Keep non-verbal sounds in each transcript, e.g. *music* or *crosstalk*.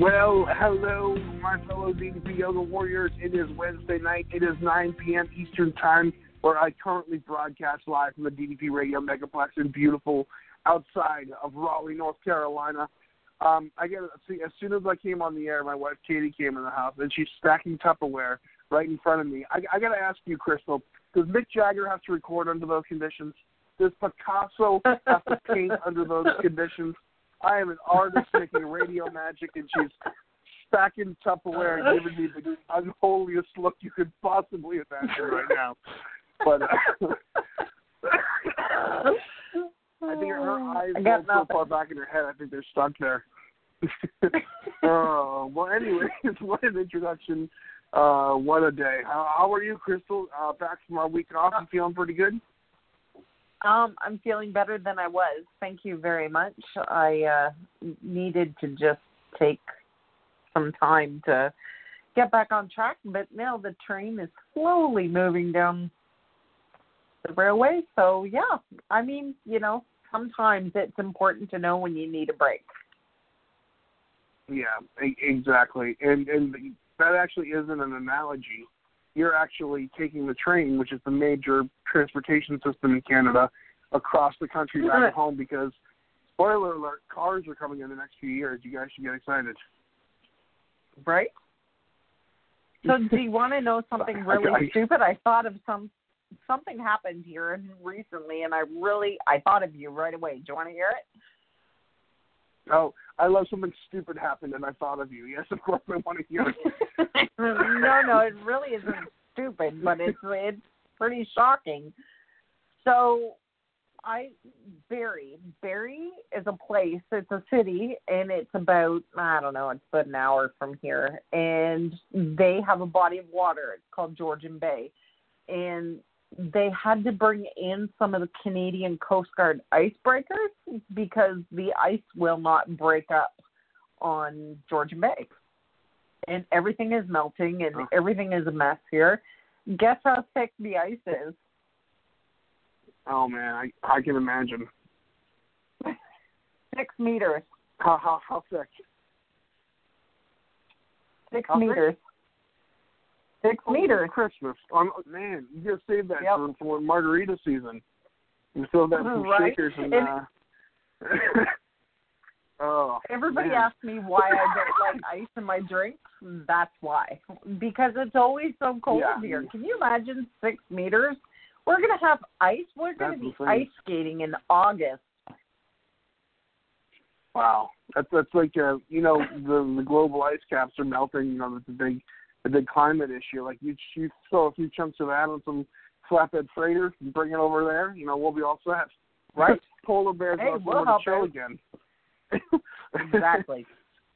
Well, hello, my fellow DDP Yoga Warriors. It is Wednesday night. It is 9 p.m. Eastern Time, where I currently broadcast live from the DDP Radio Megaplex in beautiful outside of Raleigh, North Carolina. Um, I get see, as soon as I came on the air, my wife Katie came in the house, and she's stacking Tupperware right in front of me. I, I got to ask you, Crystal, does Mick Jagger have to record under those conditions? Does Picasso have to paint under those conditions? I am an artist making radio magic, and she's stacking Tupperware and giving me the unholiest look you could possibly imagine right now. But uh, I think her eyes go so far back in her head. I think they're stuck there. oh *laughs* well. Anyways, *laughs* what an introduction. Uh, what a day. How, how are you, Crystal? Uh, back from our week off. You feeling pretty good? Um, I'm feeling better than I was. Thank you very much. I uh, needed to just take some time to get back on track, but now the train is slowly moving down the railway. So yeah, I mean, you know, sometimes it's important to know when you need a break. Yeah, exactly. And and that actually isn't an analogy. You're actually taking the train, which is the major transportation system in Canada, across the country back home because spoiler alert, cars are coming in the next few years. You guys should get excited. Right? So do you want to know something *laughs* really I- stupid? I thought of some something happened here recently and I really I thought of you right away. Do you want to hear it? Oh, I love something stupid happened and I thought of you. Yes, of course I want to hear it. no, no, it really isn't stupid, but it's it's pretty shocking. So, I Barrie, Barrie is a place. It's a city, and it's about I don't know, it's about an hour from here, and they have a body of water. It's called Georgian Bay, and they had to bring in some of the Canadian Coast Guard icebreakers because the ice will not break up on Georgian Bay and everything is melting and Oh. everything is a mess here. Guess how thick the ice is? Oh man, I I can imagine. *laughs* Six meters. How how how thick? Six How thick? Six Oh, meters. Christmas. Um, man, you gotta save that Yep. for, for margarita season. You fill that with Right. shakers and. And- uh, *laughs* oh. Everybody man. asks me why I don't like ice in my drinks. That's why. Because it's always so cold Yeah. here. Can you imagine six meters? We're gonna have ice. We're gonna That's be ice skating in August. Wow, that's that's like uh, you know the the global ice caps are melting. You know that's a big the climate issue. Like you you throw a few chunks of that on some flatbed freighter and bring it over there. You know we'll be all set. Right. *laughs* Polar bears Hey, we'll to help chill out. again. *laughs* Exactly.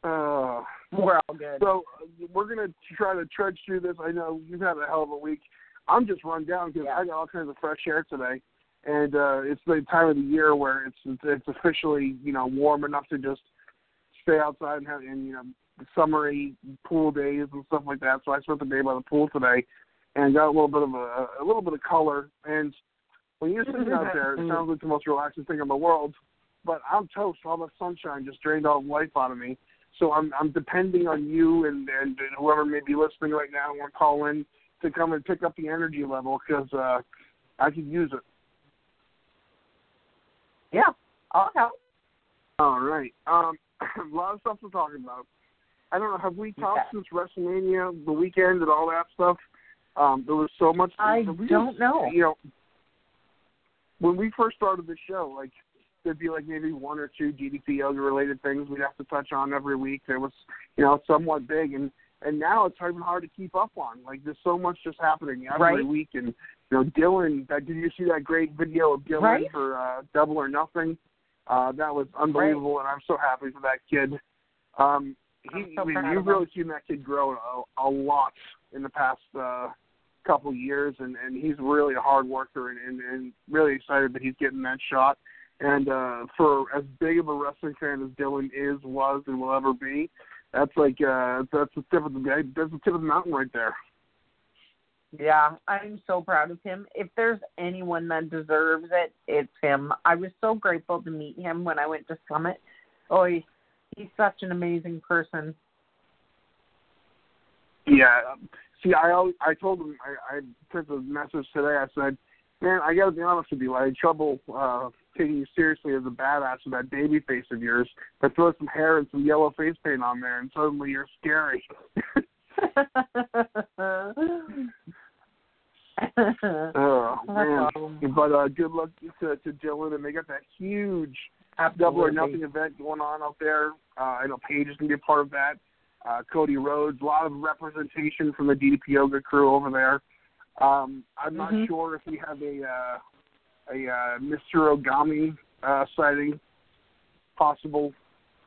uh, *laughs* We're all good. So we're gonna try to trudge through this. I know you've had a hell of a week. I'm just run down because Yeah. I got all kinds of fresh air today, and uh, it's the time of the year where it's it's, it's officially you know warm enough to just stay outside and have and you know summery pool days and stuff like that. So I spent the day by the pool today, and got a little bit of a a little bit of color. And when you're sitting out there, it sounds like the most relaxing thing in the world. But I'm toast. All the sunshine just drained all the life out of me. So I'm I'm depending on you and and, and whoever may be listening right now want to call in to come and pick up the energy level because uh, I could use it. Yeah, I'll help. All right. Um, *clears throat* a lot of stuff to talk about. I don't know. Have we talked Yeah. since WrestleMania, the weekend, and all that stuff? Um, there was so much. I we don't know. You know, when we first started the show, like there'd be like maybe one or two DDP yoga related things we'd have to touch on every week. That was, you know, somewhat big, and and now it's even hard to keep up on. Like there's so much just happening every Right. week, and you know, Dylan. That, did you see that great video of Dylan Right. for uh, Double or Nothing? Uh, that was unbelievable, and I'm so happy for that kid. Um, he, so I mean, you've really seen that kid grow a, a lot in the past uh, couple years, and, and he's really a hard worker, and, and, and really excited that he's getting that shot. And uh, for as big of a wrestling fan as Dylan is, was, and will ever be, that's like uh, that's the tip of the that's the tip of the mountain right there. Yeah, I'm so proud of him. If there's anyone that deserves it, it's him. I was so grateful to meet him when I went to Summit. Oh, he's such an amazing person. Yeah. um, See, I always, I told him I, I sent a message today. I said, "Man, I got to be honest with you. I had trouble uh, taking you seriously as a badass with that baby face of yours. But throw some hair and some yellow face paint on there, and suddenly you're scary." *laughs* oh man! But uh, good luck to, to Dylan, and they got that huge double or nothing event going on out there. Uh, I know Page is gonna be a part of that. Uh, Cody Rhodes, a lot of representation from the DDP Yoga crew over there. Um, I'm not Mhm. sure if we have a uh, a uh, Mr. Ogami uh, sighting possible,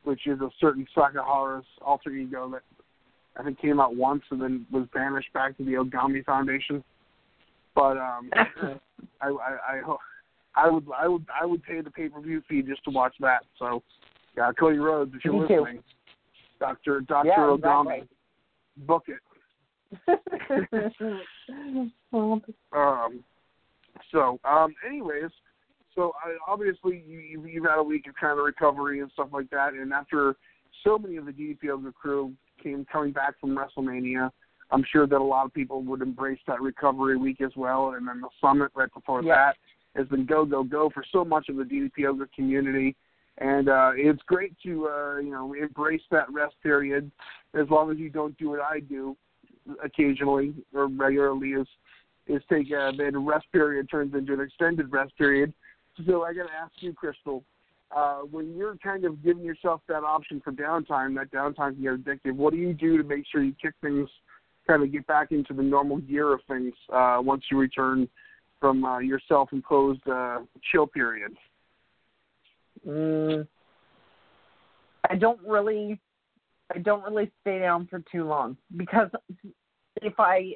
which is a certain Sakahara's alter ego that I think came out once and then was banished back to the Ogami Foundation. But um, *laughs* I, I, I, ho- I would, I would, I would pay the pay per view fee just to watch that. So, yeah, Cody Rhodes, if you're Me listening, Doctor Doctor Yeah, exactly. book it. *laughs* Um, so, um, anyways, so I, obviously you, you- you've had a week of kind of recovery and stuff like that, and after so many of the DDP Yoga crew came coming back from WrestleMania, I'm sure that a lot of people would embrace that recovery week as well, and then the summit right before Yeah. that has been go go go for so much of the DDP Yoga community. And uh, it's great to uh, you know embrace that rest period, as long as you don't do what I do occasionally or regularly is is take a then rest period turns into an extended rest period. So I got to ask you, Crystal, uh, when you're kind of giving yourself that option for downtime, that downtime can get addictive. What do you do to make sure you kick things, kind of get back into the normal gear of things uh, once you return from uh, your self-imposed uh, chill period? Mm, I don't really, I don't really stay down for too long because if I,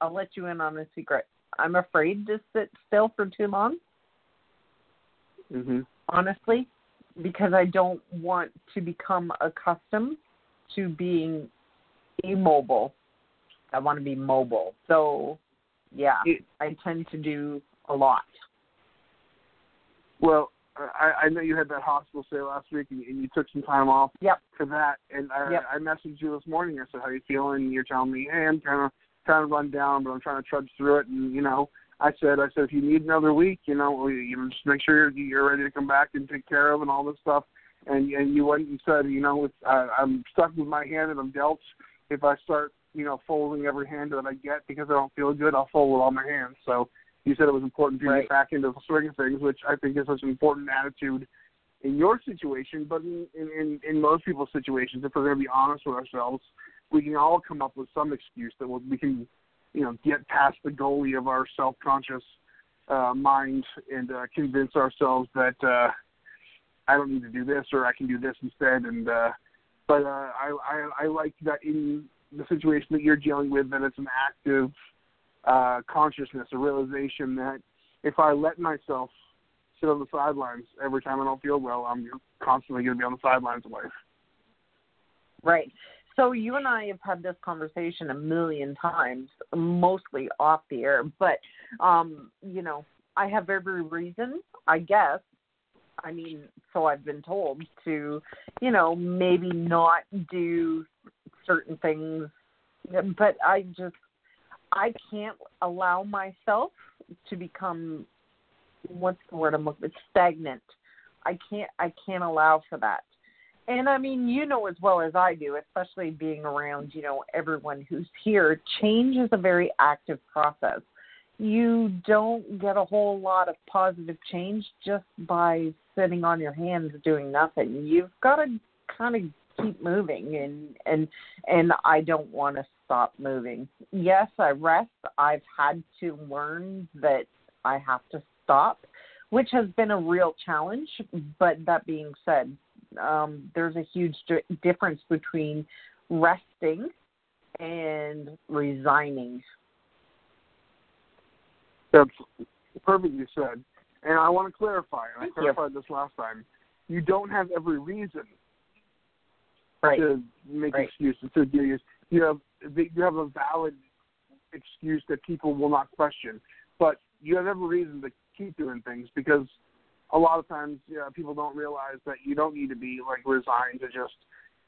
I'll let you in on a secret. I'm afraid to sit still for too long, Mm-hmm. honestly, because I don't want to become accustomed to being immobile. I want to be mobile. So, yeah, It- I tend to do a lot. Well, I, I know you had that hospital stay last week, and, and you took some time off Yep. for that. And I, Yep. I messaged you this morning. I said, "How you feeling?" And you're telling me, "Hey, I'm kind of kind of run down, but I'm trying to trudge through it." And you know, I said, "I said if you need another week, you know, you know, just make sure you're, you're ready to come back and take care of and all this stuff." And and you went and said, "You know, it's, uh, I'm stuck with my hand and I'm dealt. If I start, you know, folding every hand that I get because I don't feel good, I'll fold with all my hands." So you said it was important to Right. get back into the swing of things, which I think is such an important attitude in your situation, but in, in, in, most people's situations, if we're going to be honest with ourselves, we can all come up with some excuse that we can, you know, get past the goalie of our self-conscious uh, mind and uh, convince ourselves that uh, I don't need to do this or I can do this instead. And uh, but uh, I, I I like that in the situation that you're dealing with, that it's an active uh, consciousness, a realization that if I let myself sit on the sidelines every time I don't feel well, I'm constantly going to be on the sidelines of life. Right. So you and I have had this conversation a million times, mostly off the air, but um, you know, I have every reason, I guess. I mean, so I've been told to, you know, maybe not do certain things, but I just I can't allow myself to become what's the word I'm looking stagnant. I can't I can't allow for that. And I mean, you know as well as I do, especially being around, you know, everyone who's here, change is a very active process. You don't get a whole lot of positive change just by sitting on your hands doing nothing. You've got to kind of keep moving and and and I don't want to stop moving. Yes, I rest. I've had to learn that I have to stop, which has been a real challenge, but that being said, um, there's a huge di- difference between resting and resigning. That's perfect you said. And I want to clarify, and Thank I you. clarified this last time. You don't have every reason Right. to make Right. excuses to do this. You have you have a valid excuse that people will not question, but you have every reason to keep doing things because a lot of times you know, people don't realize that you don't need to be like resigned to just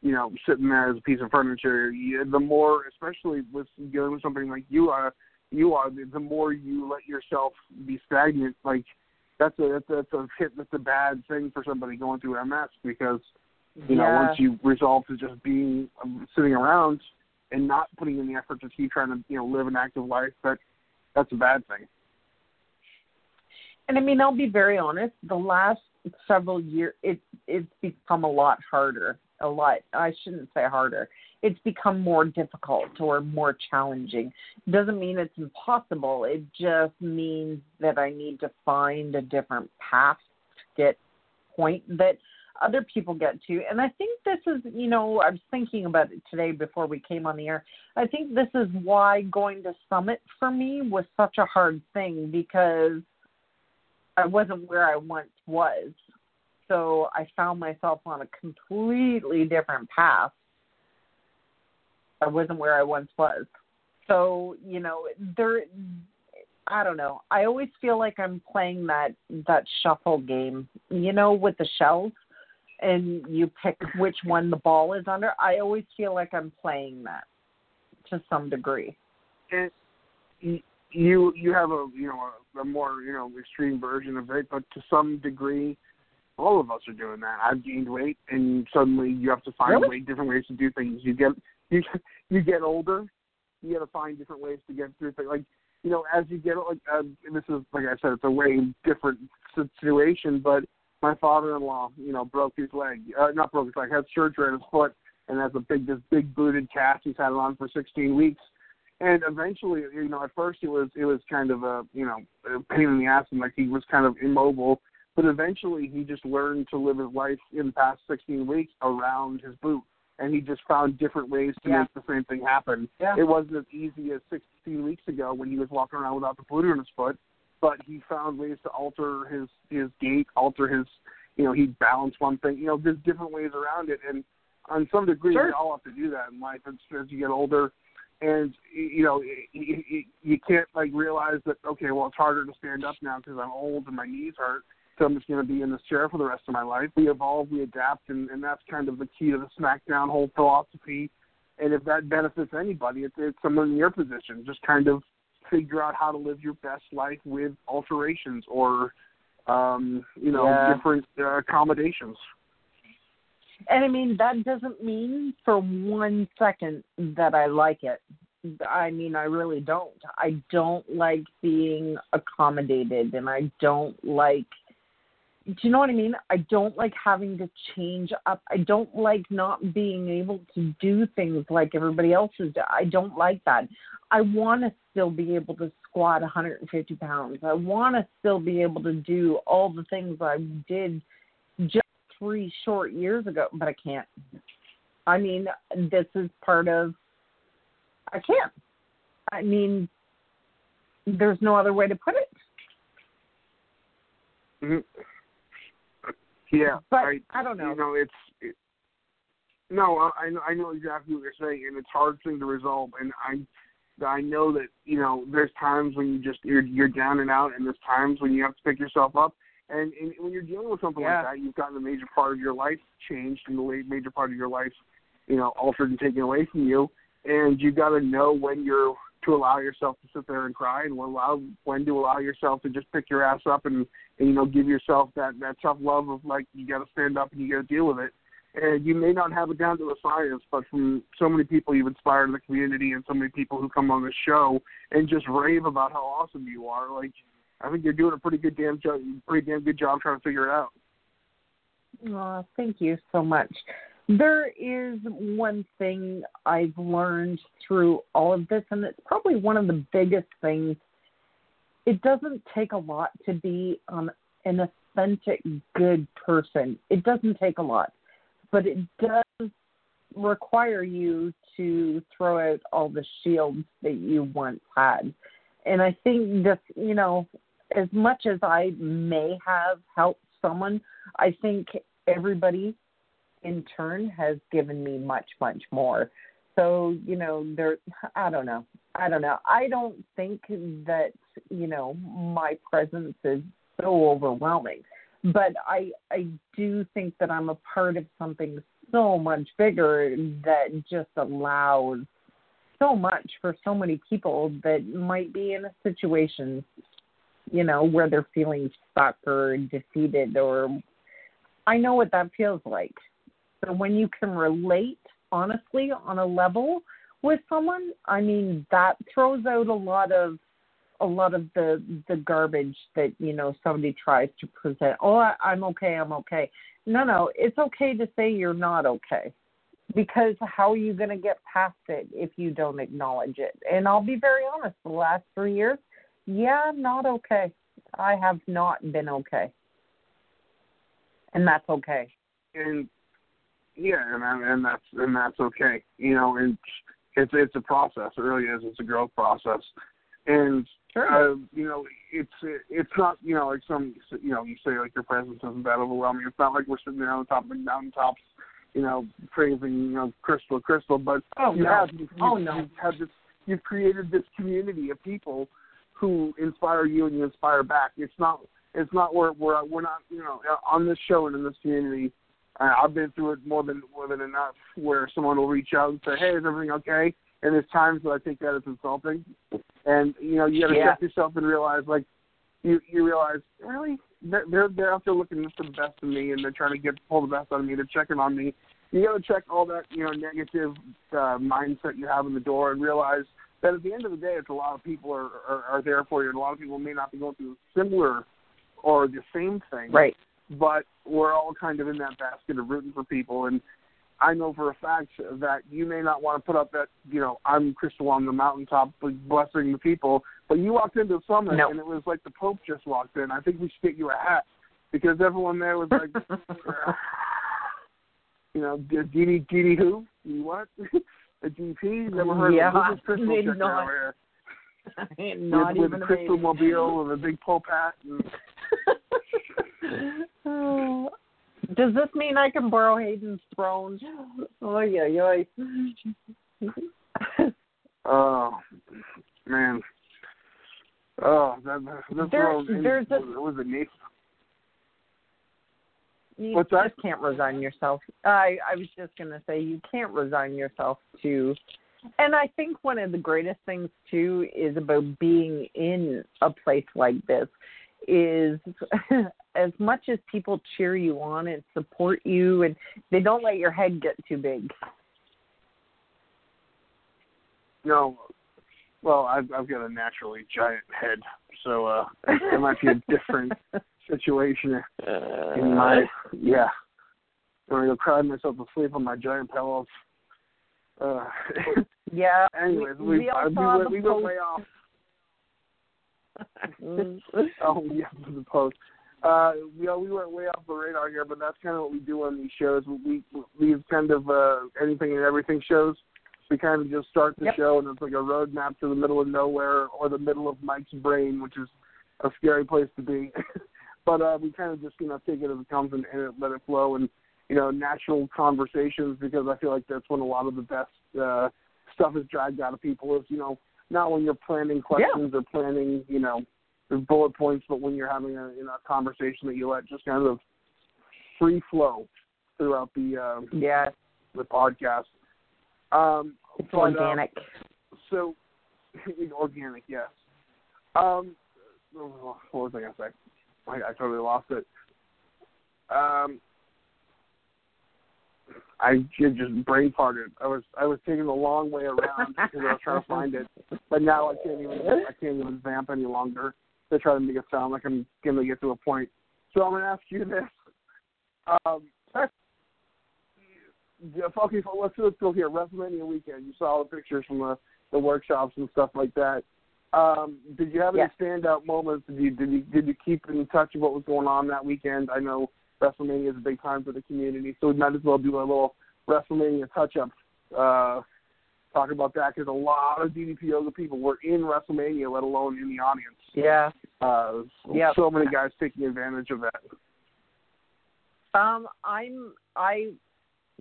you know sitting there as a piece of furniture. You, the more, especially with dealing with something like you are, you are the, the more you let yourself be stagnant. Like that's a that's a, that's a hit. That's a bad thing for somebody going through MS because you know, once you resolve to just being um, sitting around and not putting in the effort to keep trying to, you know, live an active life, that that's a bad thing. And I mean, I'll be very honest. The last several years, it it's become a lot harder. A lot. I shouldn't say harder. It's become more difficult or more challenging. It doesn't mean it's impossible. It just means that I need to find a different path to get point that other people get to. And I think this is, you know, I was thinking about it today before we came on the air. I think this is why going to Summit for me was such a hard thing because I wasn't where I once was. So I found myself on a completely different path. I wasn't where I once was. So, you know, there I don't know. I always feel like I'm playing that that shuffle game, you know, with the shells and you pick which one the ball is under. I always feel like I'm playing that to some degree. And you you have a you know a, a more you know extreme version of it, but to some degree, all of us are doing that. I've gained weight, and suddenly you have to find Really? way different ways to do things. You get you you get older, you got to find different ways to get through things. Like you know, as you get like uh, and this is like I said, it's a way different situation. But my father-in-law, you know, broke his leg. Uh, not broke his leg, had surgery on his foot, and has a big this big booted cast. He's had it on for 16 weeks. And eventually, you know, at first it was it was kind of a you know a pain in the ass, and like he was kind of immobile. But eventually, he just learned to live his life in the past 16 weeks around his boot, and he just found different ways to Yeah. make the same thing happen. Yeah. It wasn't as easy as 16 weeks ago when he was walking around without the boot on his foot, but he found ways to alter his his gait, alter his, you know, he'd balance one thing. You know, there's different ways around it, and on some degree, Sure. we all have to do that in life as, as you get older. And you know, you, can't like realize that okay, well, it's harder to stand up now because I'm old and my knees hurt. So I'm just going to be in this chair for the rest of my life. We evolve, we adapt, and, and that's kind of the key to the SmackDown whole philosophy. And if that benefits anybody, it's, it's someone in your position. Just kind of figure out how to live your best life with alterations or, um, you know, Yeah. different uh, accommodations. And I mean, that doesn't mean for one second that I like it. I mean, I really don't. I don't like being accommodated and I don't like do you know what I mean? I don't like having to change up. I don't like not being able to do things like everybody else is. I don't like that. I want to still be able to squat 150 pounds. I want to still be able to do all the things I did just three short years ago, but I can't. I mean, this is part of. I can't. I mean, there's no other way to put it. hmm Yeah, But I, I don't know. You know, it's it, no, I I know, exactly what you're saying, and it's a hard thing to resolve. And I I know that you know there's times when you just you're you're down and out, and there's times when you have to pick yourself up. And, and when you're dealing with something Yeah. like that, you've gotten a major part of your life changed, and the major part of your life, you know, altered and taken away from you. And you got to know when you're to allow yourself to sit there and cry, and allow when to allow yourself to just pick your ass up and, and you know give yourself that that tough love of like you got to stand up and you got to deal with it. And you may not have it down to a science, but from so many people you've inspired in the community and so many people who come on the show and just rave about how awesome you are, like I think you're doing a pretty good damn job, pretty damn good job trying to figure it out. Oh, thank you so much. There is one thing I've learned through all of this, and it's probably one of the biggest things. It doesn't take a lot to be um, an authentic, good person. It doesn't take a lot, but it does require you to throw out all the shields that you once had. And I think this, you know, as much as I may have helped someone, I think everybody in turn has given me much, much more. So, you know, there I don't know. I don't know. I don't think that, you know, my presence is so overwhelming. But I I do think that I'm a part of something so much bigger that just allows so much for so many people that might be in a situation, you know, where they're feeling stuck or defeated or I know what that feels like. So when you can relate honestly on a level with someone, I mean that throws out a lot of a lot of the the garbage that you know somebody tries to present. Oh, I, I'm okay, I'm okay. No, no, it's okay to say you're not okay because how are you going to get past it if you don't acknowledge it? And I'll be very honest, the last three years, yeah, not okay. I have not been okay, and that's okay. And yeah, and and that's and that's okay. You know, and it's it's a process. It really is. It's a growth process, and Sure. uh, you know, it's it's not you know like some you know you say like your presence isn't that overwhelming. It's not like we're sitting there on the top of the mountaintops, you know, praising you know Crystal Crystal, but Oh, you no. have you've, Oh, you've, no. you've had this you've created this community of people who inspire you and you inspire back. It's not it's not where we're we're not you know on this show and in this community. Uh, I've been through it more than more than enough, where someone will reach out and say, "Hey, is everything okay?" And there's times that I think that is insulting, and you know you got to Yeah. check yourself and realize, like, you you realize really they're they're, they're out there looking for the best of me, and they're trying to get pull the best out of me. They're checking on me. You got to check all that you know negative uh, mindset you have in the door, and realize that at the end of the day, it's a lot of people are, are are there for you, and a lot of people may not be going through similar or the same thing Right. But we're all kind of in that basket of rooting for people. And I know for a fact that you may not want to put up that, you know, I'm Crystal on the mountaintop blessing the people, but you walked into the summit No. and it was like the Pope just walked in. I think we should get you a hat because everyone there was like, *laughs* you know, Didi Didi who? Didi what? a GP? Never heard Yeah, of. This Crystal *laughs* chick not. here. *laughs* Not with, even with a crystal mobile with a big Pope hat. And, Oh. *sighs* Does this mean I can borrow Hayden's throne? Oh yeah, yeah. Oh man. Oh, that this There- girl there's a- was it Nathan? You What's that? just can't resign yourself. I I was just gonna say you can't resign yourself to. And I think one of the greatest things too is about being in a place like this is *laughs* as much as people cheer you on and support you and they don't let your head get too big. No. Well, I've I've got a naturally giant head, so uh it might be a different *laughs* situation in my yeah. I'm gonna go cry myself to sleep on my giant pillows. Uh *laughs* Yeah. anyways, we, we we all uh, we saw the we went post. way off. *laughs* Oh yeah, the post. Uh, know, we went way off the radar here, but that's kind of what we do on these shows. We these kind of uh, anything and everything shows. We kind of just start the Yep. show, and it's like a roadmap to the middle of nowhere or the middle of Mike's brain, which is a scary place to be. *laughs* but uh, we kind of just you know take it as it comes and, and let it flow, and you know natural conversations because I feel like that's when a lot of the best uh, stuff is dragged out of people. Is you know not when you're planning questions or planning you know bullet points, but when you're having a you know a conversation that you let just kind of free flow throughout the uh, Yeah, the podcast. Um, it's but, uh, organic. so *laughs* organic, yes. Um, what was I gonna say? I, I totally lost it. Um, I just brain farted. I was I was taking the long way around because I was trying to find it, but now I can't even I can't even vamp any longer to try to make it sound like I'm gonna get to a point. So I'm gonna ask you this. Um, yeah, okay, so let's let's go here. WrestleMania weekend. You saw the pictures from the the workshops and stuff like that. Um, did you have any Yes. standout moments? Did you did you did you keep in touch with what was going on that weekend? I know WrestleMania is a big time for the community, so we might as well do a little WrestleMania touch up. Uh, talk about that because a lot of DDP yoga people were in WrestleMania, let alone in the audience. Yeah. Uh, Yep. so many guys taking advantage of that. Um, I'm I,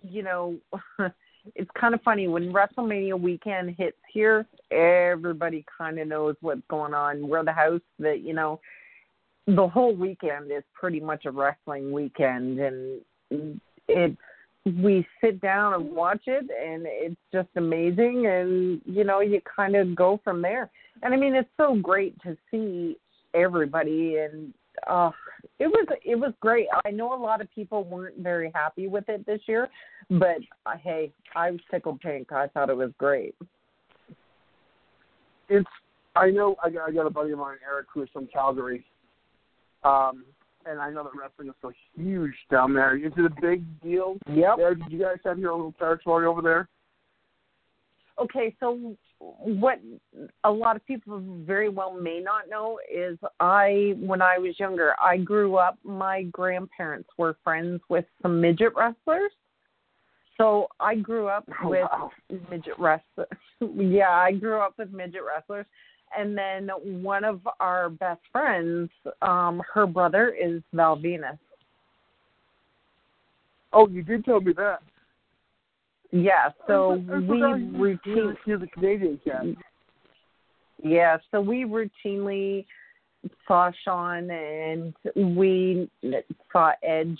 you know, *laughs* it's kind of funny when WrestleMania weekend hits here. Everybody kind of knows what's going on. We're the house that you know. The whole weekend is pretty much a wrestling weekend, and it we sit down and watch it, and it's just amazing. And you know, you kind of go from there. And I mean, it's so great to see everybody and uh it was it was great. I know a lot of people weren't very happy with it this year, but uh, hey, I was tickled pink. I thought it was great. it's I know I got I got a buddy of mine, Eric, who is from Calgary. Um and I know that wrestling is so huge down there. Is it a big deal? Yep. There, did you guys have your own little territory over there? Okay, so what a lot of people very well may not know is I when I was younger, I grew up my grandparents were friends with some midget wrestlers. So I grew up Oh, with wow. midget wrestlers. *laughs* yeah, I grew up with midget wrestlers. And then one of our best friends, um, her brother is Val Venis. Oh, you did tell me that. Yeah, so I we forgot he was- he routine was- He's a Canadian cat. yeah, so we routinely saw Sean and we saw Edge,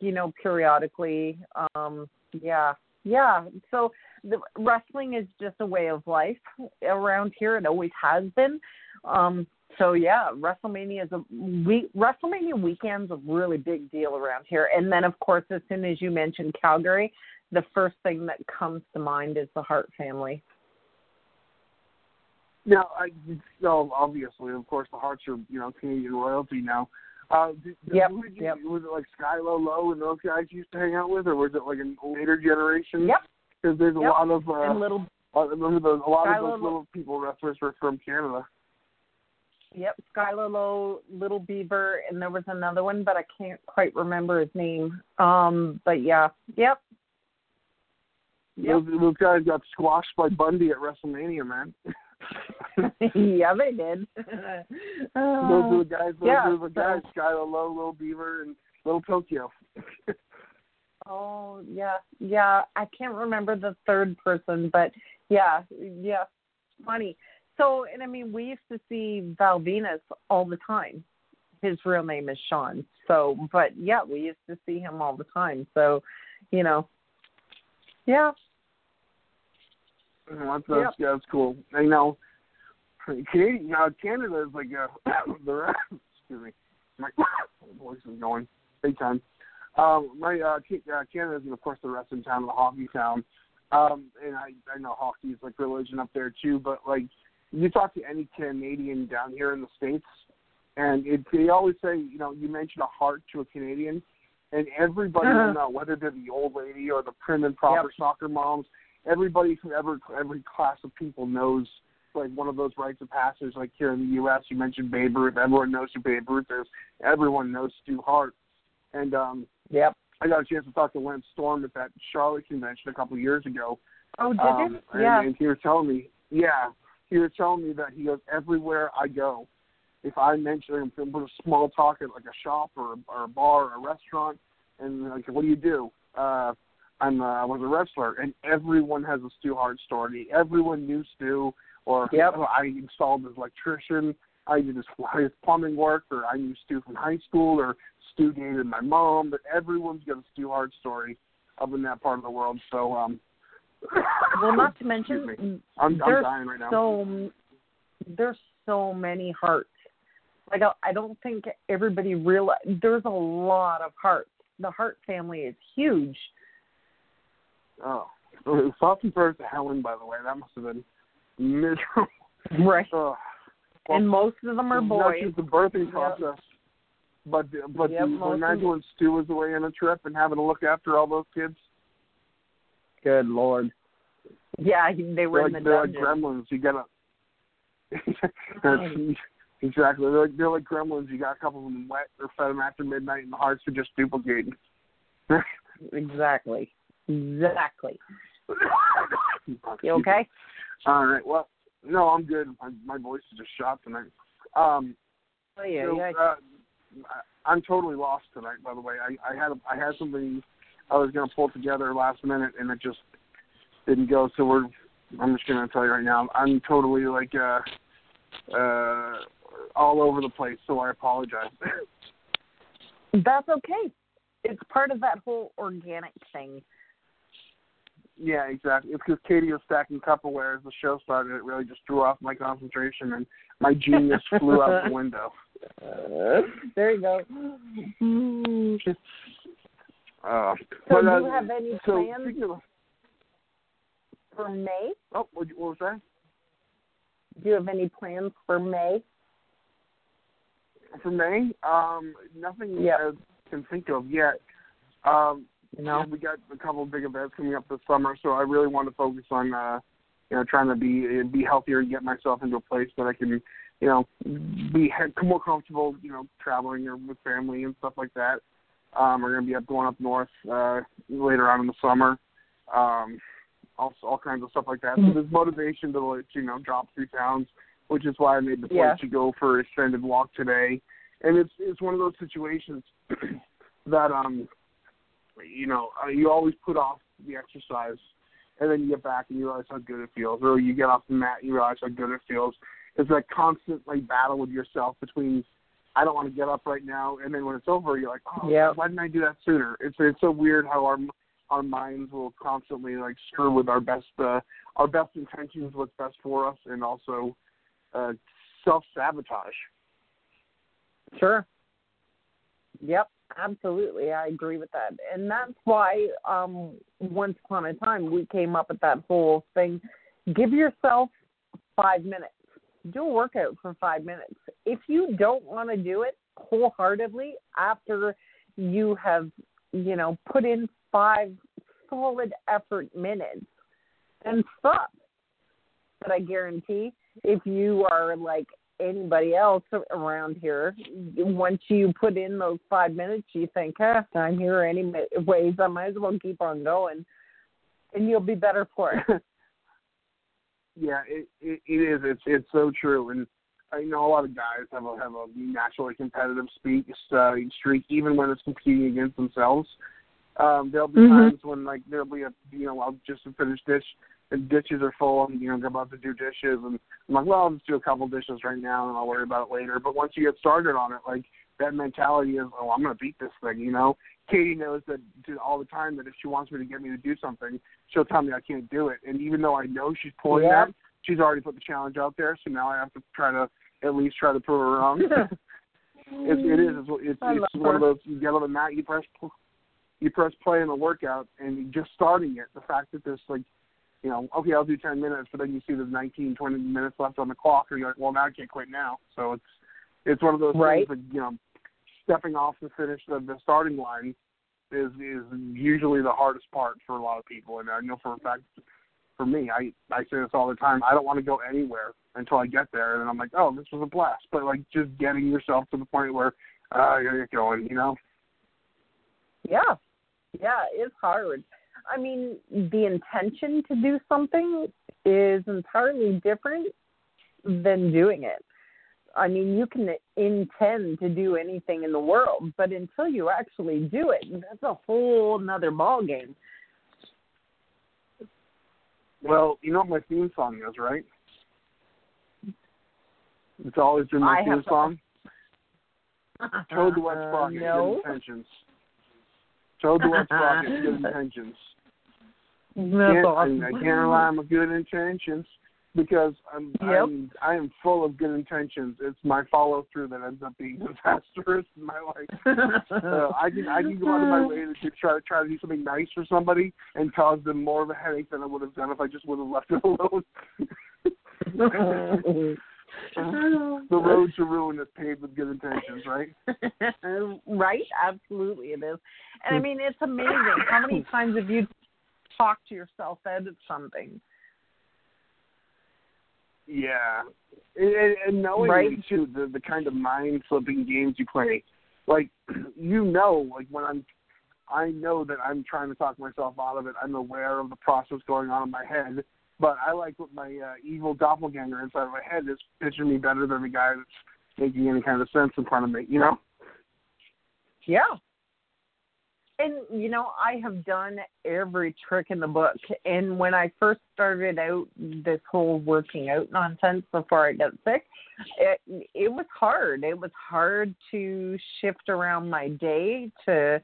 you know, periodically. Um, yeah, yeah. So the wrestling is just a way of life around here. It always has been. Um, so yeah, WrestleMania is a we WrestleMania weekend's a really big deal around here. And then of course, as soon as you mention Calgary, the first thing that comes to mind is the Hart family. Now, I no, obviously, of course, the Harts are you know Canadian royalty now. Uh, did, did- Yep, you, yep. Was it like Skylo Low and those guys you used to hang out with, or was it like a later generation? Yep. Because there's a lot of uh, little I remember those, a lot of those little people wrestlers were from Canada. Yep, Skylar Low, Little Beaver, and there was another one, but I can't quite remember his name. Um, but yeah, yep, yep, Those, those guys got squashed by Bundy at WrestleMania, man. *laughs* yeah, they did. *laughs* those are the guys. Those yeah, are the guys. so- Skylar Low, Little Beaver, and Little Tokyo. *laughs* oh yeah, yeah. I can't remember the third person, but yeah, yeah, funny. So, and I mean, we used to see Val Venis all the time. His real name is Sean. So, but yeah, we used to see him all the time. So, you know, yeah. that's, that's, that's cool. And, you know, Canadian, uh, Canada is like uh, *coughs* the rest. *coughs* Excuse me, my *coughs* voice is going big time. Um, my uh, uh, Canada is of course the wrestling town, the hockey town, um, and I I know hockey is like religion up there too. But like you talk to any Canadian down here in the states, and it, they always say you know you mention a Hart to a Canadian, and everybody Uh-huh. will know whether they're the old lady or the prim and proper Yep. soccer moms. Everybody from every every class of people knows like one of those rites of passage. Like here in the U.S., you mentioned Babe Ruth. Everyone knows who Babe Ruth is. Everyone knows Stu Hart. And um, Yep. I got a chance to talk to Lance Storm at that Charlotte convention a couple of years ago. Oh, did um, you? Yeah. and he was telling me, yeah, he was telling me that he goes everywhere I go. If I mention him, put a small talk at like a shop or or a bar or a restaurant, and like, what do you do? Uh, I'm uh, I was a wrestler, and everyone has a Stu Hart story. Everyone knew Stu, or Yep. oh, I installed his electrician. I did his, his plumbing work, or I knew Stu from high school, or Stu dated my mom. But everyone's got a Stu Hart story up in that part of the world. So, um, *coughs* Well, not to mention, I'm, I'm dying right now. so there's so many Harts. Like I, don't think everybody realize there's a lot of Harts. The Hart family is huge. Oh, thoughts and prayers to Helen, by the way. That must have been miserable. Right. *laughs* Oh, and most of them are boys. just the birthing process, but but Yep, the, most of imagine when Stu was away on a trip and having to look after all those kids. Good lord. Yeah, they were They're in like the they're like gremlins. You gotta. That's- *laughs* exactly. They're like, they're like gremlins. You got a couple of them wet or fed them after midnight, and the Harts are just duplicating. Exactly. Exactly. *laughs* You okay? All right. Well, no, I'm good. My my voice is just shot tonight. Um, Oh, yeah, so, yeah. uh, I- I'm totally lost tonight. By the way, I, I had a, I had something I was going to pull together last minute, and it just didn't go. So we're. I'm just going to tell you right now. I'm totally like uh, uh, all over the place. So I apologize. That's okay. It's part of that whole organic thing. yeah, exactly. It's because Katie was stacking Tupperware as the show started. It really just threw off my concentration, and my genius *laughs* flew out the window. There you go. *gasps* Uh, So do uh, you have any so plans of, for May? oh, what, what was that? Do you have any plans for May? For May, um, nothing Yeah. I can think of yet. Um, No. we got a couple of big events coming up this summer, so I really want to focus on, uh, you know, trying to be be healthier and get myself into a place that I can, you know, be more comfortable, you know, traveling or with family and stuff like that. Um, we're going to be up going up north uh, later on in the summer. Um, also, all kinds of stuff like that. So there's motivation to, like, you know, drop three pounds, which is why I made the point Yeah. to go for an extended walk today. And it's it's one of those situations *clears throat* that um you know, uh, you always put off the exercise, and then you get back and you realize how good it feels, or you get off the mat and you realize how good it feels. It's that constant like battle with yourself between I don't want to get up right now, and then when it's over, you're like, oh, Yeah. why didn't I do that sooner? It's it's so weird how our our minds will constantly like screw with our best uh, our best intentions, what's best for us, and also uh, self sabotage. Sure. Yep, absolutely. I agree with that. And that's why um once upon a time we came up with that whole thing. Give yourself five minutes. Do a workout for five minutes. If you don't want to do it wholeheartedly after you have, you know, put in five solid effort minutes, then stop. But I guarantee if you are like anybody else around here, once you put in those five minutes, you think, ah, I'm here anyways. I might as well keep on going, and you'll be better for it. *laughs* Yeah, it, it it is. It's it's so true, and I know a lot of guys have a have a naturally competitive speak uh, streak, even when it's competing against themselves. Um, there'll be Mhm. times when like there'll be a you know I'll just finish dish and dishes are full and you know I'm about to do dishes and I'm like well I'll just do a couple dishes right now and I'll worry about it later. But once you get started on it, like that mentality is oh I'm gonna beat this thing. You know, Katie knows that all the time that if she wants me to get me to do something, she'll tell me I can't do it. And even though I know she's pulling Yeah. that, she's already put the challenge out there. So now I have to try to at least try to prove her wrong. *laughs* it's, it is. It's, it's, it's one of those. You get on the mat, you press, you press play in the workout, and just starting it. The fact that there's like, you know, okay, I'll do 10 minutes, but then you see there's 19, 20 minutes left on the clock, and you're like, well, now I can't quit now. So it's, it's one of those Right. things that you know, stepping off the finish of the starting line is is usually the hardest part for a lot of people, and I know for a fact for me, I I say this all the time. I don't want to go anywhere until I get there, and then I'm like, oh, this was a blast. But like just getting yourself to the point where uh, you're going, you know. Yeah, yeah, it's hard. I mean, the intention to do something is entirely different than doing it. I mean, you can intend to do anything in the world, but until you actually do it, that's a whole nother ball game. Well, you know what my theme song is, right? It's always been my I theme song. *laughs* Toad the Wet Uh, Sprocket, no. good intentions. Toad the Wet Sprocket, good intentions. That's can't, awesome. I can't rely on my good intentions. Because I'm, Yep. I'm I am full of good intentions. It's my follow through that ends up being *laughs* disastrous in my life. Uh, I can I can go out of my way to try to try to do something nice for somebody and cause them more of a headache than I would have done if I just would have left it *laughs* alone. *laughs* the road to ruin is paved with good intentions, right? right? Absolutely, it is. And I mean, it's amazing. How many times have you talked to yourself out of something? Yeah, and, and- knowing Right. too the the kind of mind flipping games you play, like *clears throat* you know, like when I'm, I know that I'm trying to talk myself out of it. I'm aware of the process going on in my head, but I like what my uh, evil doppelganger inside of my head is picturing me better than the guy that's making any kind of sense in front of me. You know? Yeah. And you know, I have done every trick in the book. And when I first started out this whole working out nonsense before I got sick, it it was hard. It was hard to shift around my day to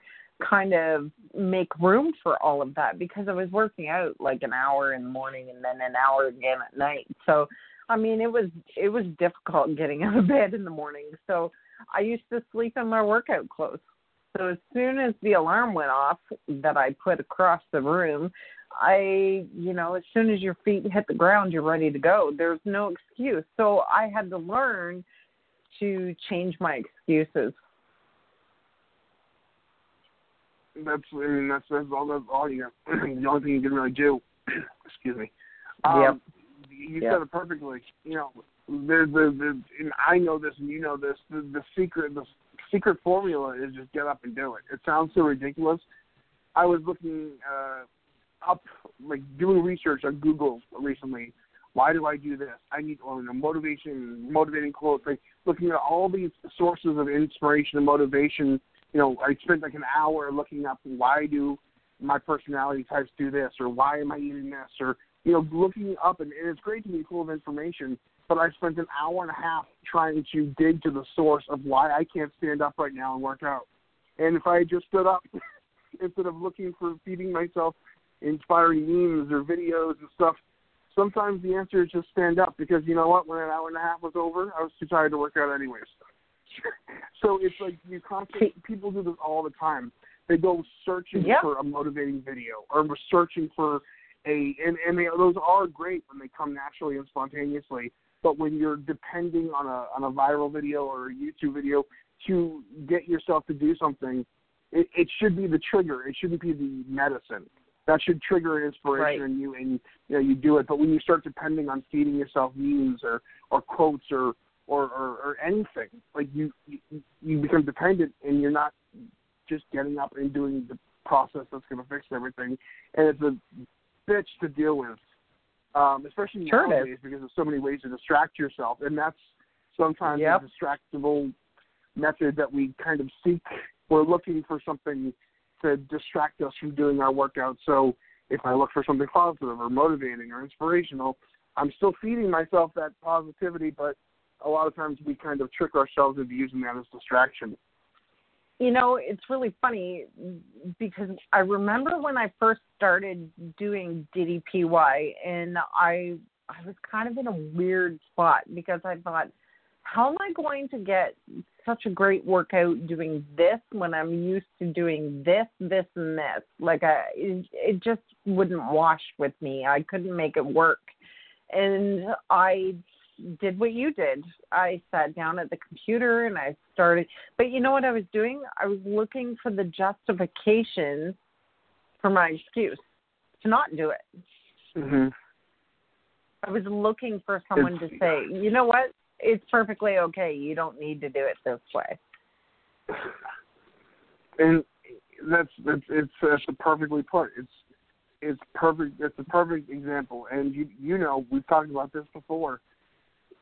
kind of make room for all of that because I was working out like an hour in the morning and then an hour again at night. So I mean it was it was difficult getting *laughs* out of bed in the morning. So I used to sleep in my workout clothes. So as soon as the alarm went off that I put across the room, I, you know, as soon as your feet hit the ground, you're ready to go. There's no excuse. So I had to learn to change my excuses. That's I mean that's that's all that's all you *clears throat* the only thing you can really do. *clears throat* Excuse me. Um, You Yep. said it perfectly. You know, there's the the and I know this and you know this. The, the secret the secret formula is just get up and do it. It sounds so ridiculous. I was looking uh, up like doing research on Google recently. Why do I do this? I need well, you know, motivation, motivating quotes. Like looking at all these sources of inspiration and motivation you know, I spent like an hour looking up why do my personality types do this or why am I eating this or you know, looking up and, and it's great to be full of information, but I spent an hour and a half trying to dig to the source of why I can't stand up right now and work out. And if I had just stood up *laughs* instead of looking for feeding myself inspiring memes or videos and stuff, sometimes the answer is just stand up because you know what, when an hour and a half was over, I was too tired to work out anyways. *laughs* so it's like you constantly people do this all the time. They go searching Yep. for a motivating video or searching for a and and they, those are great when they come naturally and spontaneously. But when you're depending on a on a viral video or a YouTube video to get yourself to do something, it, it should be the trigger. It shouldn't be the medicine. That should trigger an inspiration Right. in you, and you know you do it. But when you start depending on feeding yourself memes or or quotes or or, or, or anything. Like you, you you become dependent, and you're not just getting up and doing the process that's going to fix everything. And it's a bitch to deal with, um, especially Sure nowadays because there's so many ways to distract yourself, and that's sometimes Yep. a distractible method that we kind of seek. We're looking for something to distract us from doing our workout. So if I look for something positive or motivating or inspirational, I'm still feeding myself that positivity, but a lot of times we kind of trick ourselves into using that as distraction. You know, it's really funny because I remember when I first started doing DDPY and I I was kind of in a weird spot because I thought how am I going to get such a great workout doing this when I'm used to doing this, this, and this? Like, I, it, it just wouldn't wash with me. I couldn't make it work. And I did what you did. I sat down at the computer and I started. But you know what I was doing? I was looking for the justification for my excuse to not do it. Mm-hmm. I was looking for someone It's- to say, you know what? It's perfectly okay. You don't need to do it this way. And that's that's it's that's perfectly put. It's it's perfect. It's a perfect example. And you you know we've talked about this before.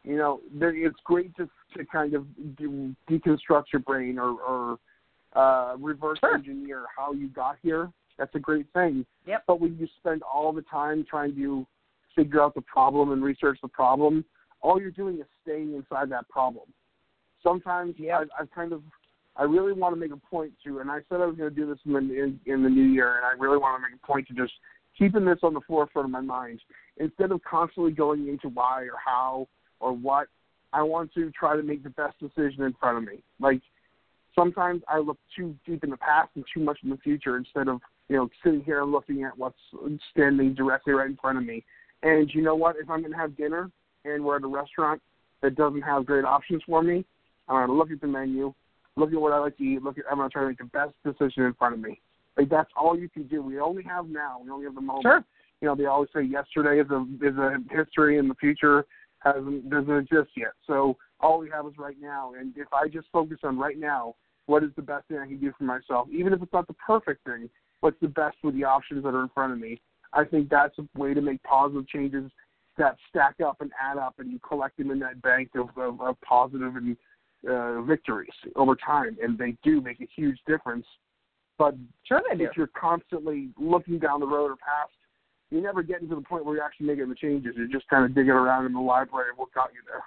You know, there, it's great to to kind of de- deconstruct your brain or or uh, reverse Sure. engineer how you got here. That's a great thing. Yep. But when you spend all the time trying to figure out the problem and research the problem, all you're doing is staying inside that problem. Sometimes Yep. I've, I've kind of, I really want to make a point to, and I said I was going to do this in the in, in the new year, and I really want to make a point to just keeping this on the forefront of my mind instead of constantly going into why or how or what. I want to try to make the best decision in front of me. Like sometimes I look too deep in the past and too much in the future instead of you know sitting here and looking at what's standing directly right in front of me. And you know what? If I'm going to have dinner and we're at a restaurant that doesn't have great options for me, I'm going to look at the menu, look at what I like to eat, look at I'm going to try to make the best decision in front of me. Like that's all you can do. We only have now. We only have the moment. Sure. You know, they always say yesterday is a is a history and the future hasn't doesn't exist yet. So all we have is right now. And if I just focus on right now, what is the best thing I can do for myself, even if it's not the perfect thing, what's the best with the options that are in front of me? I think that's a way to make positive changes that stack up and add up, and you collect them in that bank of, of, of positive and uh, victories over time, and they do make a huge difference. But Sure do. if you're constantly looking down the road or past, you're never getting to the point where you're actually making the changes. You're just kind of digging around in the library what got you there.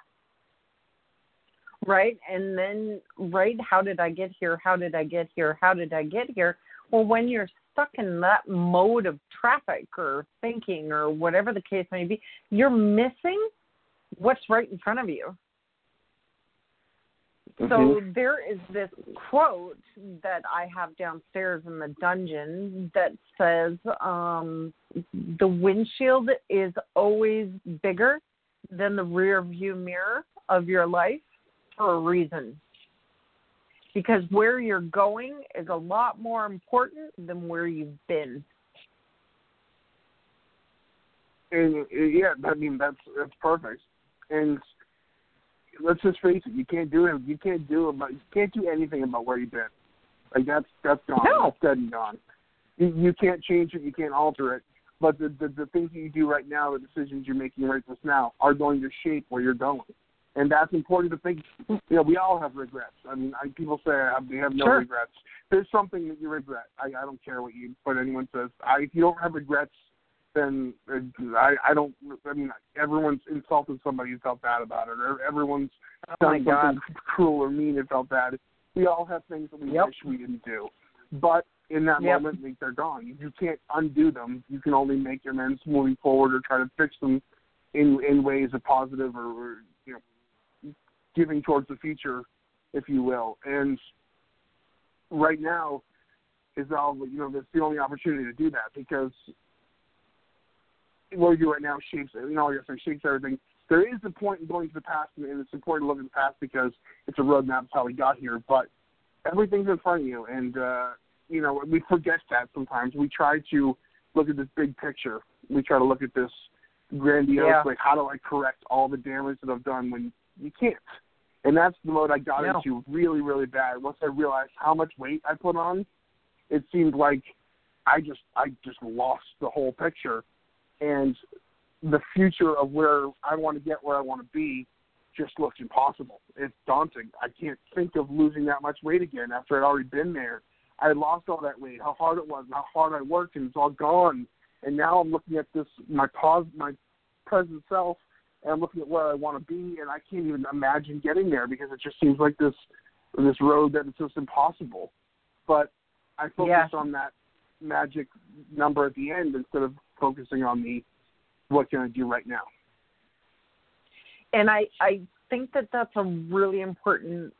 right? And then, right, how did I get here? How did I get here? How did I get here? Well, when you're stuck in that mode of traffic or thinking or whatever the case may be, you're missing what's right in front of you. So Mhm. there is this quote that I have downstairs in the dungeon that says, um, "The windshield is always bigger than the rear view mirror of your life for a reason. Because where you're going is a lot more important than where you've been. And uh, yeah, I mean that's that's perfect. And let's just face it, you can't do it. You can't do about you can't do anything about where you've been. Like that's that's gone. No. That's dead and gone. You you can't change it. You can't alter it. But the, the the things that you do right now, the decisions you're making right this now, are going to shape where you're going. And that's important to think. You know, we all have regrets. I mean, I, people say I have, they have no Sure. regrets. There's something that you regret. I, I don't care what you what anyone says. I, if you don't have regrets, then uh, I I don't. I mean, everyone's insulted somebody and felt bad about it, or everyone's Oh done God. something cruel or mean and felt bad. We all have things that we Yep. wish we didn't do, but in that Yep. moment, they're gone. You, you can't undo them. You can only make your amends moving forward or try to fix them in in ways of positive or, or you know giving towards the future, if you will. And right now is all you know. That's the only opportunity to do that because where you right now shapes. You know, guess shapes everything. There is a point in going to the past, and it's important to look at the past because it's a roadmap of how we got here. But everything's in front of you, and uh, you know we forget that sometimes. We try to look at this big picture. We try to look at this grandiose, Yeah. like how do I correct all the damage that I've done when you can't. And that's the mode I got No. into really, really bad. Once I realized how much weight I put on, it seemed like I just I just lost the whole picture, and the future of where I want to get where I want to be just looks impossible. It's daunting. I can't think of losing that much weight again after I'd already been there. I had lost all that weight, how hard it was, how hard I worked, and it's all gone. And now I'm looking at this my pos my present self, and I'm looking at where I want to be, and I can't even imagine getting there because it just seems like this this road that it's just impossible. But I focused Yeah. on that magic number at the end instead of focusing on the what can I do right now. and I I think that that's a really important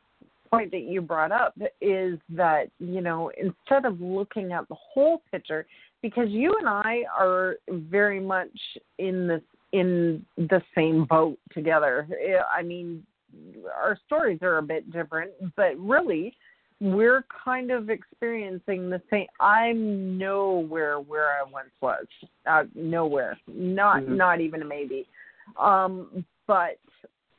point that you brought up is that you know instead of looking at the whole picture because you and I are very much in this in the same boat together. I mean, our stories are a bit different, but really we're kind of experiencing the same i'm nowhere where i once was uh, nowhere not Mhm. not even a maybe. Um but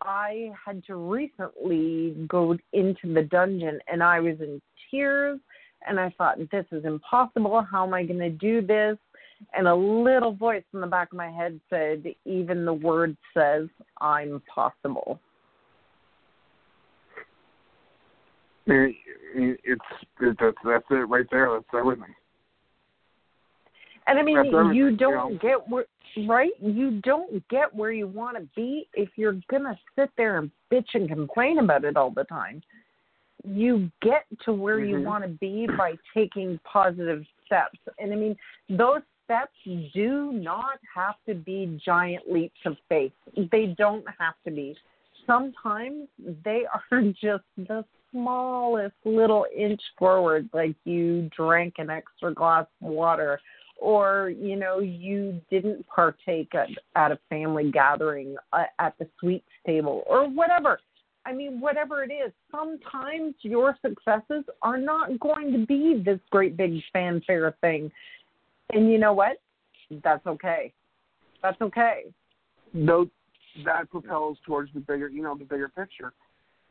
i had to recently go into the dungeon and i was in tears and i thought this is impossible. How am i going to do this? And a little voice in the back of my head said even the word says i'm possible It, it, it's it, that's that's it right there. That's everything. And I mean, you you don't know. get where, right? You don't get where you want to be if you're gonna sit there and bitch and complain about it all the time. You get to where you Mhm. want to be by taking positive steps. And I mean, those steps do not have to be giant leaps of faith. They don't have to be. Sometimes they *laughs* are just the smallest little inch forward, like you drank an extra glass of water, or you know you didn't partake at, at a family gathering uh, at the sweets table, or whatever. I mean, whatever it is, sometimes your successes are not going to be this great big fanfare thing. And you know what? That's okay. That's okay. No, that propels towards the bigger, you know, the bigger picture.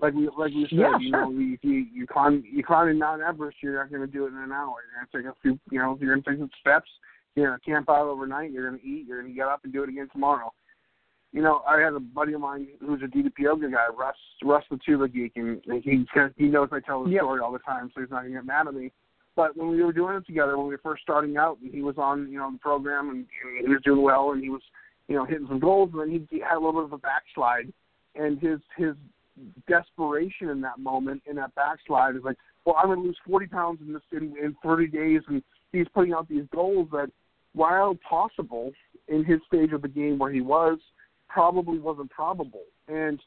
Like we, like we said, Yeah, you sure. know, you, you you climb you climb Mount Everest, you're not going to do it in an hour. You're going to take a few, you know, you're going to take some steps. You're going to camp out overnight. You're going to eat. You're going to get up and do it again tomorrow. You know, I had a buddy of mine who's a DDP yoga guy, Russ, Russ the Tuba Geek, and he he knows I tell his Yep. story all the time, so he's not going to get mad at me. But when we were doing it together, when we were first starting out, and he was on, you know, the program, and, and he was doing well, and he was, you know, hitting some goals, and then he, he had a little bit of a backslide, and his his desperation in that moment, in that backslide, is like, well, I'm going to lose 40 pounds in this in, in 30 days, and he's putting out these goals that, while possible in his stage of the game where he was, probably wasn't probable, and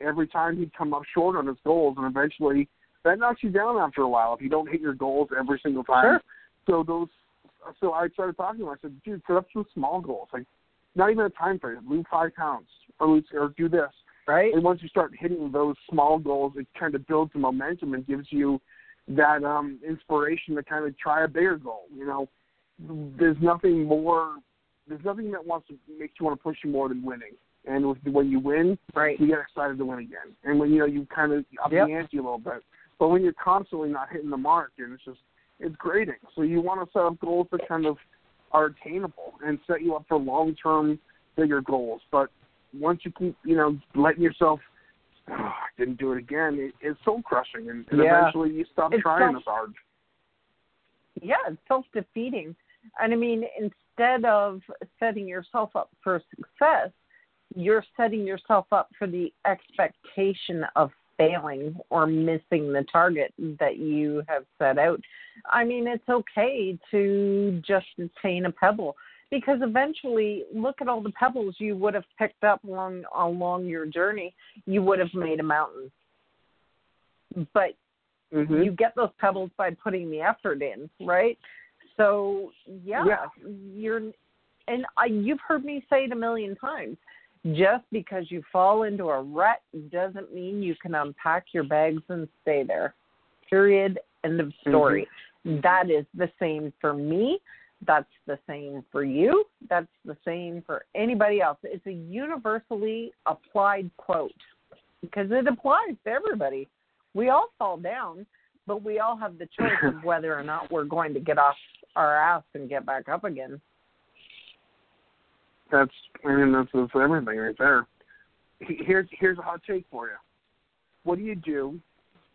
every time he'd come up short on his goals, and eventually that knocks you down after a while if you don't hit your goals every single time. Sure. So those, so I started talking to him. I said, dude, set up some small goals, like not even a time frame. Lose five pounds, or lose, or do this. Right? And once you start hitting those small goals, it kind of builds the momentum and gives you that um inspiration to kind of try a bigger goal. You know, there's nothing more. There's nothing that wants to makes you want to push you more than winning. And with, when you win, Right. you get excited to win again. And when you know you kind of up Yep. the ante a little bit. But when you're constantly not hitting the mark, and it's just it's grating. So you want to set up goals that kind of are attainable and set you up for long term bigger goals. But once you keep you know letting yourself, oh, *sighs* I didn't do it again. It, it's soul crushing, and, and Yeah. eventually you stop It's trying self- as hard. yeah, it's self defeating. And I mean, instead of setting yourself up for success, you're setting yourself up for the expectation of failing or missing the target that you have set out. I mean, it's okay to just attain a pebble because eventually look at all the pebbles you would have picked up along along your journey, you would have made a mountain. But Mm-hmm. you get those pebbles by putting the effort in, right? So yeah, Yeah. you're, and I, you've heard me say it a million times. Just because you fall into a rut doesn't mean you can unpack your bags and stay there. Period. End of story. That is the same for me. That's the same for you. That's the same for anybody else. It's a universally applied quote because it applies to everybody. We all fall down, but we all have the choice of *laughs* whether or not we're going to get off our ass and get back up again. That's I mean that's, that's everything right there. Here's here's a hot take for you. What do you do?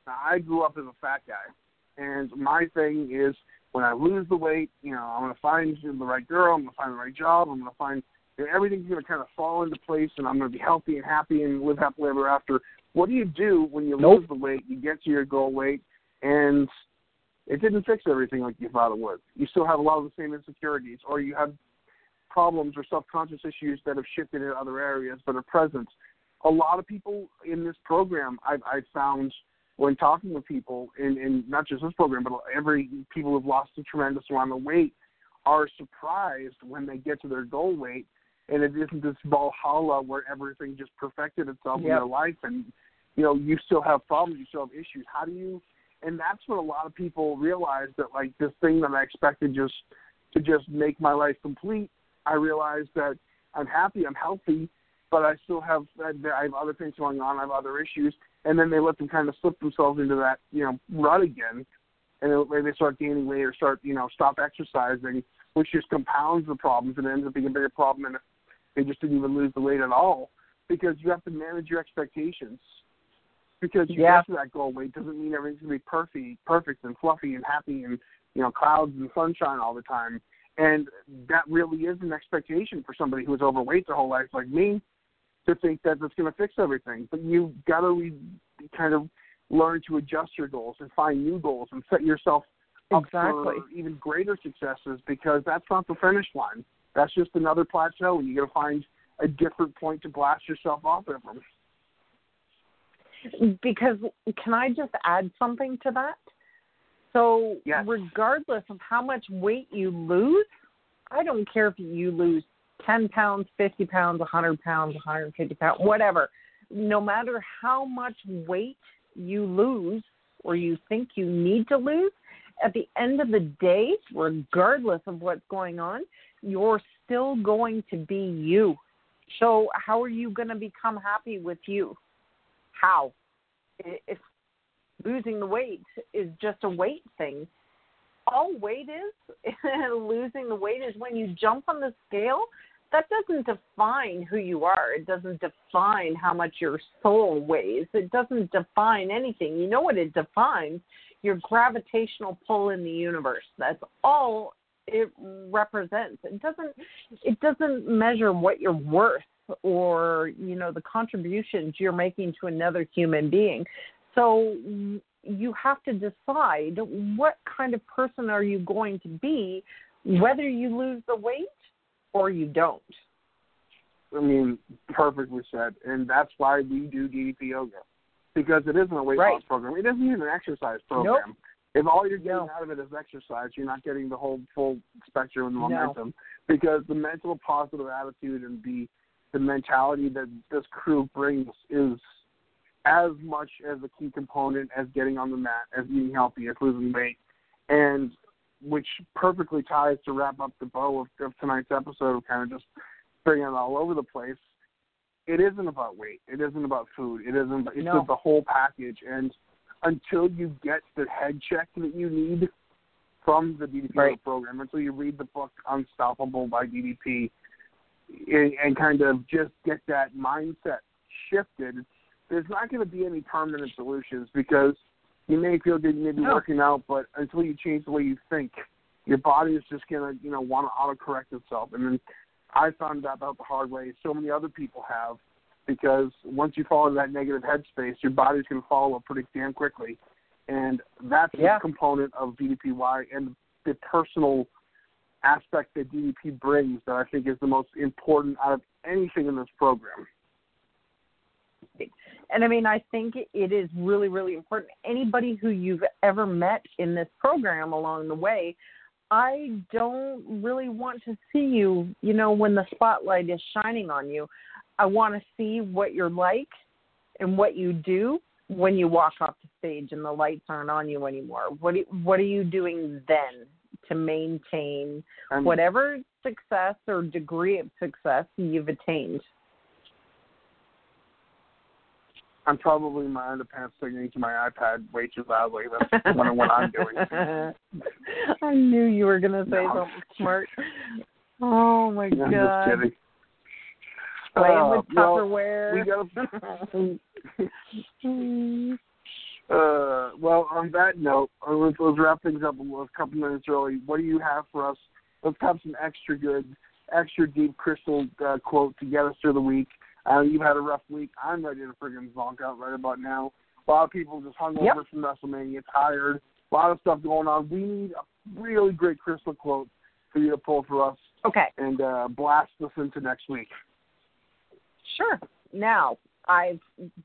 I grew up as a fat guy, and my thing is when I lose the weight, you know, I'm gonna find the right girl, I'm gonna find the right job, I'm gonna find you know, everything's gonna kind of fall into place, and I'm gonna be healthy and happy and live happily ever after. What do you do when you Nope. lose the weight, you get to your goal weight, and it didn't fix everything like you thought it would? You still have a lot of the same insecurities, or you have problems or self-conscious issues that have shifted in other areas but are present. A lot of people in this program, I've, I've found when talking with people in, in not just this program, but every people who've lost a tremendous amount of weight are surprised when they get to their goal weight, and it isn't this Valhalla where everything just perfected itself in Yep. their life, and you know you still have problems, you still have issues. How do you? And that's when a lot of people realize that like this thing that I expected just to just make my life complete I realized that I'm happy, I'm healthy, but I still have I have other things going on, I have other issues, and then they let them kind of slip themselves into that you know rut again, and then they start gaining weight or start you know stop exercising, which just compounds the problems and ends up being a bigger problem than if they just didn't even lose the weight at all, because you have to manage your expectations. Because you Yeah. get to that goal weight doesn't mean everything's gonna be perfect, perfect and fluffy and happy and you know clouds and sunshine all the time. And that really is an expectation for somebody who is overweight their whole life, like me, to think that that's going to fix everything. But you've got to re- kind of learn to adjust your goals and find new goals and set yourself up Exactly. for even greater successes because that's not the finish line. That's just another plateau, and you got to find a different point to blast yourself off from. because can I just add something to that? So, Yes. regardless of how much weight you lose, I don't care if you lose 10 pounds, 50 pounds, 100 pounds, 150 pounds, whatever. No matter how much weight you lose or you think you need to lose, at the end of the day, regardless of what's going on, you're still going to be you. So, how are you going to become happy with you? How? If losing the weight is just a weight thing, all weight is, *laughs* losing the weight is when you jump on the scale. That doesn't define who you are. It doesn't define how much your soul weighs. It doesn't define anything. You know what it defines? Your gravitational pull in the universe. That's all it represents. It doesn't it doesn't measure what you're worth or, you know, the contributions you're making to another human being. So you have to decide what kind of person are you going to be whether you lose the weight or you don't. I mean, perfectly said, and that's why we do DDP yoga because it isn't a weight Right. loss program. It isn't even an exercise program. If all you're getting No. out of it is exercise, you're not getting the whole full spectrum of No. momentum because the mental positive attitude and the the mentality that this crew brings is as much as a key component as getting on the mat, as eating healthy, as losing weight, and which perfectly ties to wrap up the bow of, of tonight's episode of kind of just bringing it all over the place. It isn't about weight. It isn't about food. It isn't. It's No. the whole package. And until you get the head check that you need from the DDP Right. program, until you read the book Unstoppable by DDP, and, and kind of just get that mindset shifted, there's not going to be any permanent solutions because you may feel good, you may be No. working out, but until you change the way you think, your body is just going to, you know, want to autocorrect itself. And then I found that out the hard way. So many other people have because once you fall into that negative headspace, your body's going to follow pretty damn quickly. And that's Yeah. a component of DDPY and the personal aspect that DDP brings that I think is the most important out of anything in this program. And I mean, I think it is really, really important. Anybody who you've ever met in this program along the way, I don't really want to see you, you know, when the spotlight is shining on you. I want to see what you're like and what you do when you walk off the stage and the lights aren't on you anymore. What do, what are you doing then to maintain And whatever success or degree of success you've attained? I'm probably in my underpants singing to my iPad way too loudly. That's what, what I'm doing. *laughs* I knew you were going to say No. something smart. Oh my I'm just god. kidding. Playing Uh, with well, Tupperware. we got *laughs* Uh, well, on that note, let's, let's wrap things up a a couple minutes early. What do you have for us? Let's have some extra good, extra deep crystal uh, quote to get us through the week. Uh, you've had a rough week. I'm ready to friggin' zonk out right about now. A lot of people just hung Yep. over from WrestleMania, tired. A lot of stuff going on. We need a really great crystal quote for you to pull for us okay, and uh, blast us into next week. sure. Now, I've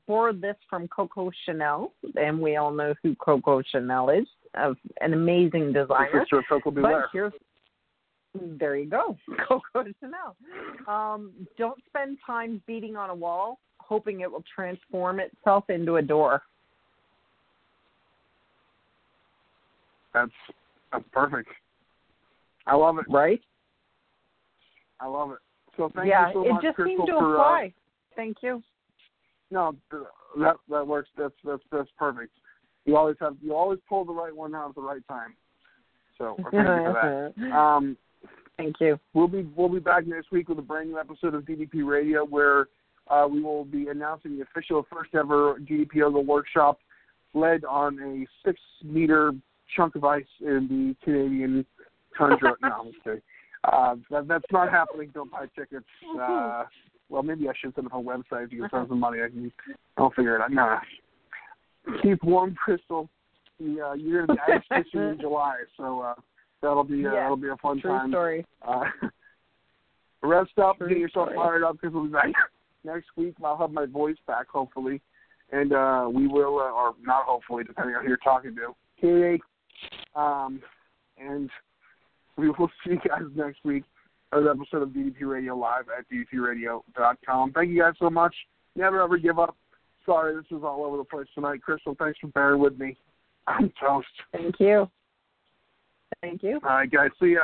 borrowed this from Coco Chanel, and we all know who Coco Chanel is, an amazing designer. Of Coco But here's there you go, *laughs* Coco Chanel. Um, don't spend time beating on a wall, hoping it will transform itself into a door. That's that's perfect. I love it. Right? I love it. So thank yeah, you so it much, just Crystal, seemed to for uh, apply. Thank you. no, that that works. That's that's that's perfect. You always have you always pull the right one out at the right time. So thank you for that. *laughs* Um, Thank you. we'll be we'll be back next week with a brand new episode of DDP Radio where uh, we will be announcing the official first ever DDP Yoga workshop led on a six meter chunk of ice in the Canadian tundra. *laughs* no, I'm kidding. Uh, that, that's not happening. Don't buy tickets. Uh, well, maybe I should set up a website if you can send some money. I can. I'll figure it out. Nah. Keep warm, Crystal. the uh, you're gonna be *laughs* ice fishing in July, so uh, that'll be uh, Yeah, that'll be a fun True time. story. Uh, *laughs* rest up, True get yourself story. fired up because we'll be back *laughs* next week. I'll have my voice back hopefully, and uh, we will, uh, or not hopefully, depending on who you're talking to. Katie, um, and we will *laughs* see you guys next week. Another episode of DDP Radio Live at DDPRadio.com. Thank you guys so much. Never ever give up. Sorry, this was all over the place tonight. Crystal, thanks for bearing with me. I'm toast. Thank you. Thank you. All right, guys. See ya.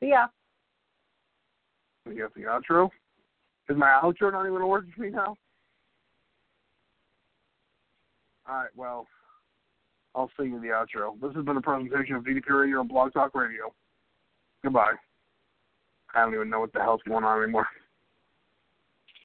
See ya. We got the outro. Is my outro not even working for me now? All right, well, I'll sing you the outro. This has been a presentation of DDP Radio and Blog Talk Radio. Goodbye. I don't even know what the hell's going on anymore.